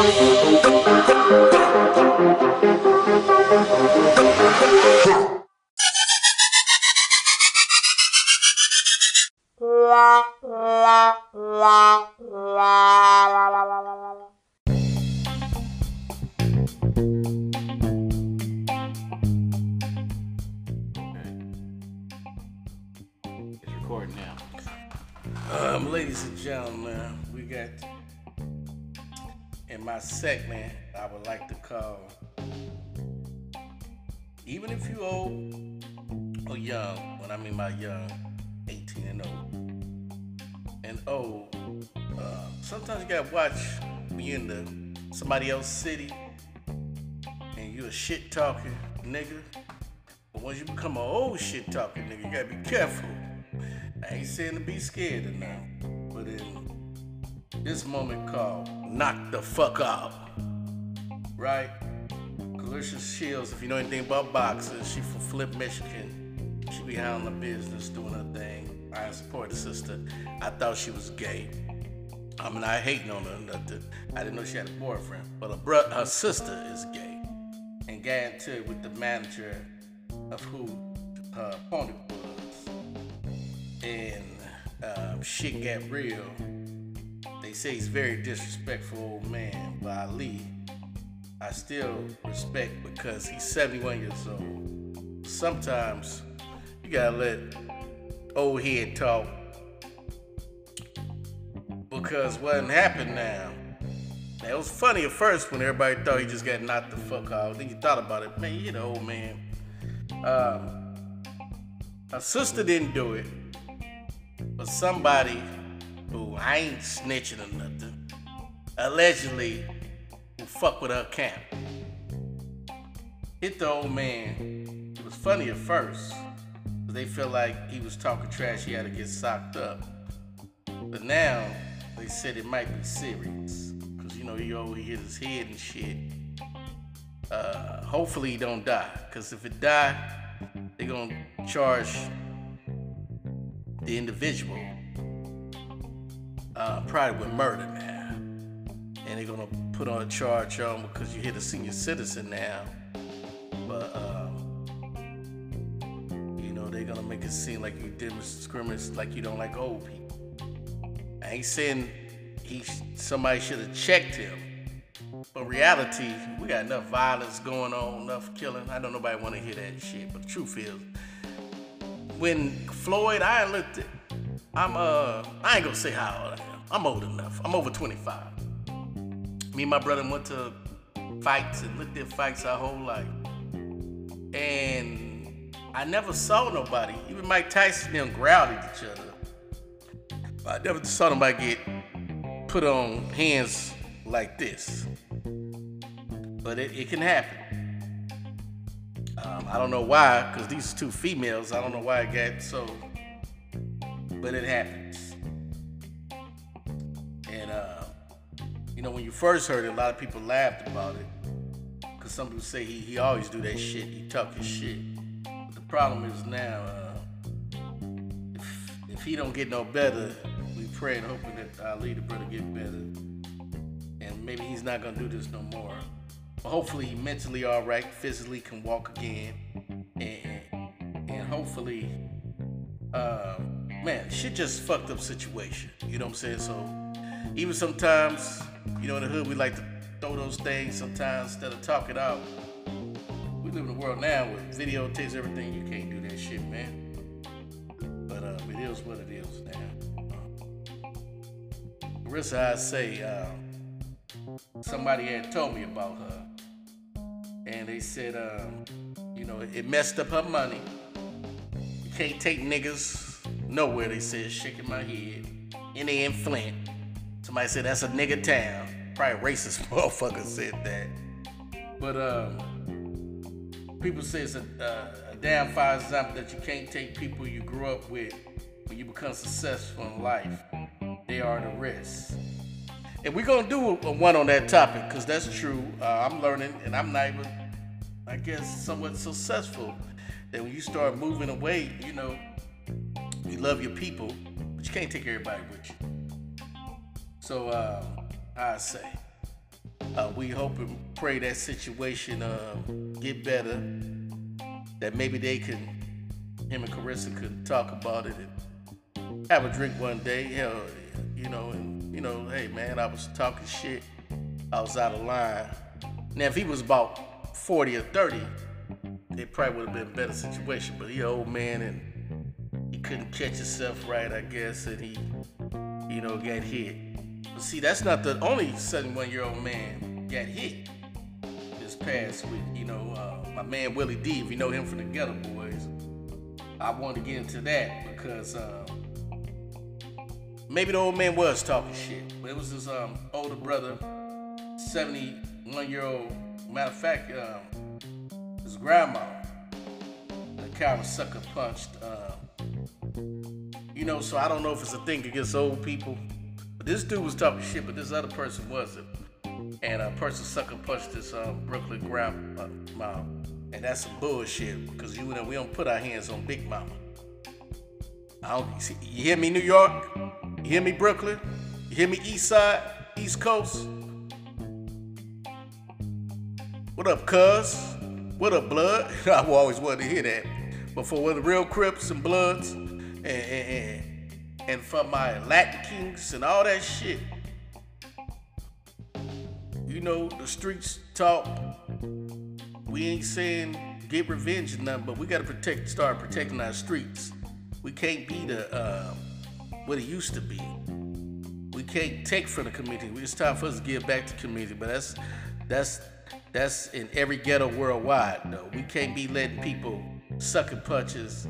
Um, ladies and gentlemen, we got in my segment I would like to call even if you old or young, when I mean by young, 18 and old. And old, uh, sometimes you gotta watch you're in the somebody else's city and you a shit talking nigga. But once you become an old shit talking nigga, you gotta be careful. I ain't saying to be scared or nothing, but in this moment called knock the fuck out, right? Claressa Shields, if you know anything about boxing, she from Flint, Michigan. She be handling the business, doing her thing. I support the sister. I thought she was gay. I'm not hating on her. Nothing. I didn't know she had a boyfriend, but her, bro- her sister is gay, and got into it with the manager of who her opponent was and um, shit got real. They say he's very disrespectful old man, but Ali, I still respect because he's 71 years old. Sometimes you gotta let old head talk because what happened now. Now, it was funny at first when everybody thought he just got knocked the fuck out. Then you thought about it, man, you the old man. Um, her sister didn't do it, but somebody I ain't snitching or nothing, allegedly who fuck with her camp, hit the old man. It was funny at first, they felt like he was talking trash. He had to get socked up. But now they said it might be serious, cause you know he always hit his head and shit. Uh, hopefully he don't die, cause if it die, they gonna charge the individual uh, probably with murder now, and they're gonna put on a charge on because you hit a senior citizen now. But um, you know they're gonna make it seem like you discriminate, like you don't like old people. I ain't saying he somebody should have checked him, but reality, we got enough violence going on, enough killing. I don't nobody want to hear that shit, but the truth is, when Floyd, I looked at, I'm uh, I ain't gonna say how old I am. I'm old enough. I'm over 25. Me and my brother went to fights and looked at fights our whole life, and I never saw nobody. Even Mike Tyson and them growled at each other. I never saw nobody get put on hands like this. But it, it can happen. Um, I don't know why, because these two females, I don't know why it got so, but it happens. And, uh, you know, when you first heard it, a lot of people laughed about it. Because some people say he, he always do that shit, he talk his shit. But the problem is now, uh, if, if he don't get no better, we pray and hoping that our leader brother, get better. And maybe he's not gonna do this no more. But hopefully he mentally all right, physically can walk again, and and hopefully, uh, man, shit just fucked up situation. You know what I'm saying? So even sometimes, you know, in the hood we like to throw those things sometimes instead of talk it out. We live in a world now with videotapes, everything. You can't do that shit, man. But uh, it is what it is now. Marissa, I say, uh, somebody had told me about her, and they said, um, you know, it messed up her money. You can't take niggas nowhere. They said, shaking my head. And they in Flint. Somebody said that's a nigga town. Probably racist motherfucker said that. But um, people say it's a, uh, a damn fine example that you can't take people you grew up with when you become successful in life. They are the risk. And we're gonna do a, a one on that topic because that's true. Uh, I'm learning, and I'm not even, I guess, somewhat successful. That when you start moving away, you know, you love your people, but you can't take everybody with you. So uh, I say, Uh, we hope and pray that situation uh, get better. That maybe they can, him and Claressa could talk about it and have a drink one day. Know, you know, and you know, hey man, I was talking shit. I was out of line. Now if he was about 40 or 30, it probably would have been a better situation. But he an old man and couldn't catch himself right, I guess, and he, you know, got hit. But see, that's not the only 71 year old man got hit this past week. You know, uh, my man Willie D, if you know him from the Geto Boys, I wanted to get into that because uh, maybe the old man was talking shit, but it was his um, older brother, 71 year old. Matter of fact, um, his grandma, the of sucker punched. Uh, you know, so I don't know if it's a thing against old people but this dude was talking shit, but this other person wasn't. And a person sucker punched this um, Brooklyn grandma, uh, and that's some bullshit because you know we don't put our hands on Big Mama. I don't, see, you hear me, New York? You hear me, Brooklyn? You hear me, East Side, East Coast? What up, cuz? What up, blood? I always wanted to hear that. But for the real Crips and Bloods Eh, eh, eh, and, and, and and for my Latin Kings and all that shit. You know, the streets talk. We ain't saying get revenge or nothing, but we gotta protect, start protecting our streets. We can't be the uh, what it used to be. We can't take from the community. It's time for us to give back to the community, but that's that's that's in every ghetto worldwide. Though we can't be letting people sucking punches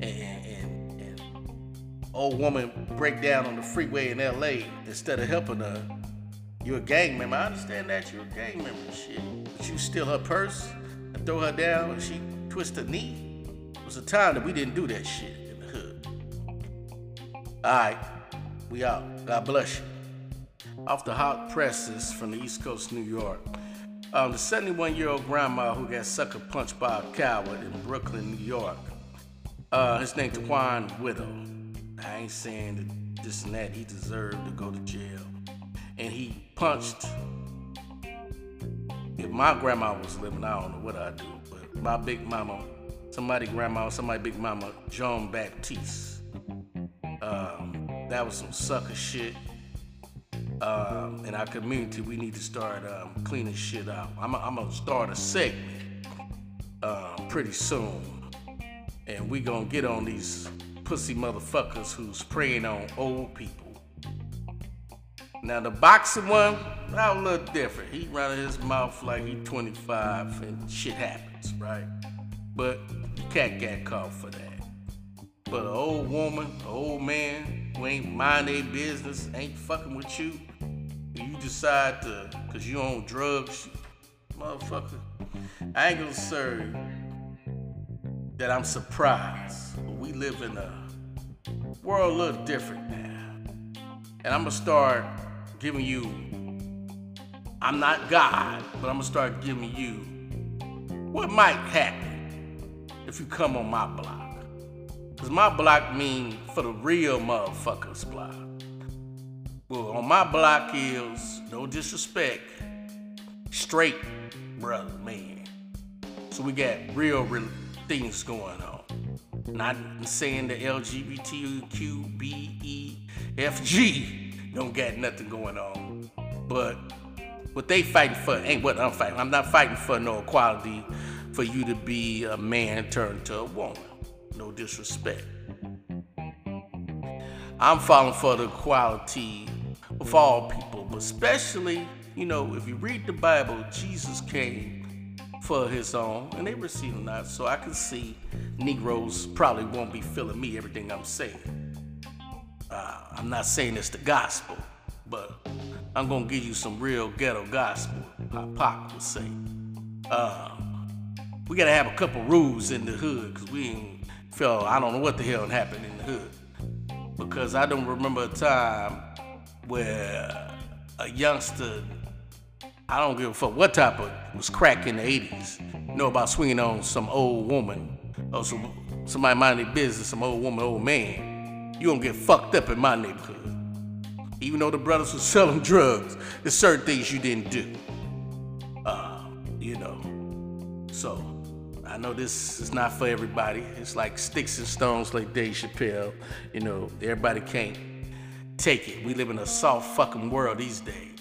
and old woman break down on the freeway in LA instead of helping her. You're a gang member. I understand that you're a gang member. Shit. But you steal her purse and throw her down and she twist her knee. It was a time that we didn't do that shit in the hood. Alright, we out. God bless you. Off the hot presses from the East Coast, New York. Um, the 71 year old grandma who got sucker punched by a coward in Brooklyn, New York. Uh, his name Twan Widow. I ain't saying that this and that. He deserved to go to jail. And he punched. If my grandma was living, I don't know what I'd do. But my big mama, somebody grandma, somebody big mama, Jean Baptiste. Um, that was some sucker shit. Um, in our community, we need to start um, cleaning shit out. I'm gonna start a segment uh, pretty soon, and we gonna get on these pussy motherfuckers who's preying on old people. Now the boxing one, that a little different. He running his mouth like he 25 and shit happens, right? But you can't get caught for that. But an old woman, an old man who ain't mind their business, ain't fucking with you, you decide to, cause you on drugs, motherfucker, I ain't gonna serve that I'm surprised. We live in a world little different now. And I'm gonna start giving you, I'm not God, but I'm gonna start giving you what might happen if you come on my block. Cause my block mean for the real motherfuckers block. Well, on my block is, no disrespect, straight brother, man. So we got real, real things going on. Not saying the LGBTQBEFG don't got nothing going on, but what they fighting for ain't what I'm fighting. I'm not fighting for no equality for you to be a man turned to a woman. No disrespect. I'm fighting for the equality of all people, but especially, you know, if you read the Bible, Jesus came for his own, and they received not. So I can see Negroes probably won't be feeling me everything I'm saying. Uh, I'm not saying it's the gospel, but I'm gonna give you some real ghetto gospel. How Pac would say. Uh, we gotta have a couple rules in the hood, cause we ain't feel I don't know what the hell happened in the hood. Because I don't remember a time where a youngster I don't give a fuck what type of was crack in the 80s. know about swinging on some old woman or some, somebody minding their business, some old woman, old man. You gonna get fucked up in my neighborhood. Even though the brothers were selling drugs, there's certain things you didn't do. Uh, you know. So I know this is not for everybody. It's like sticks and stones, like Dave Chappelle. You know, everybody can't take it. We live in a soft fucking world these days.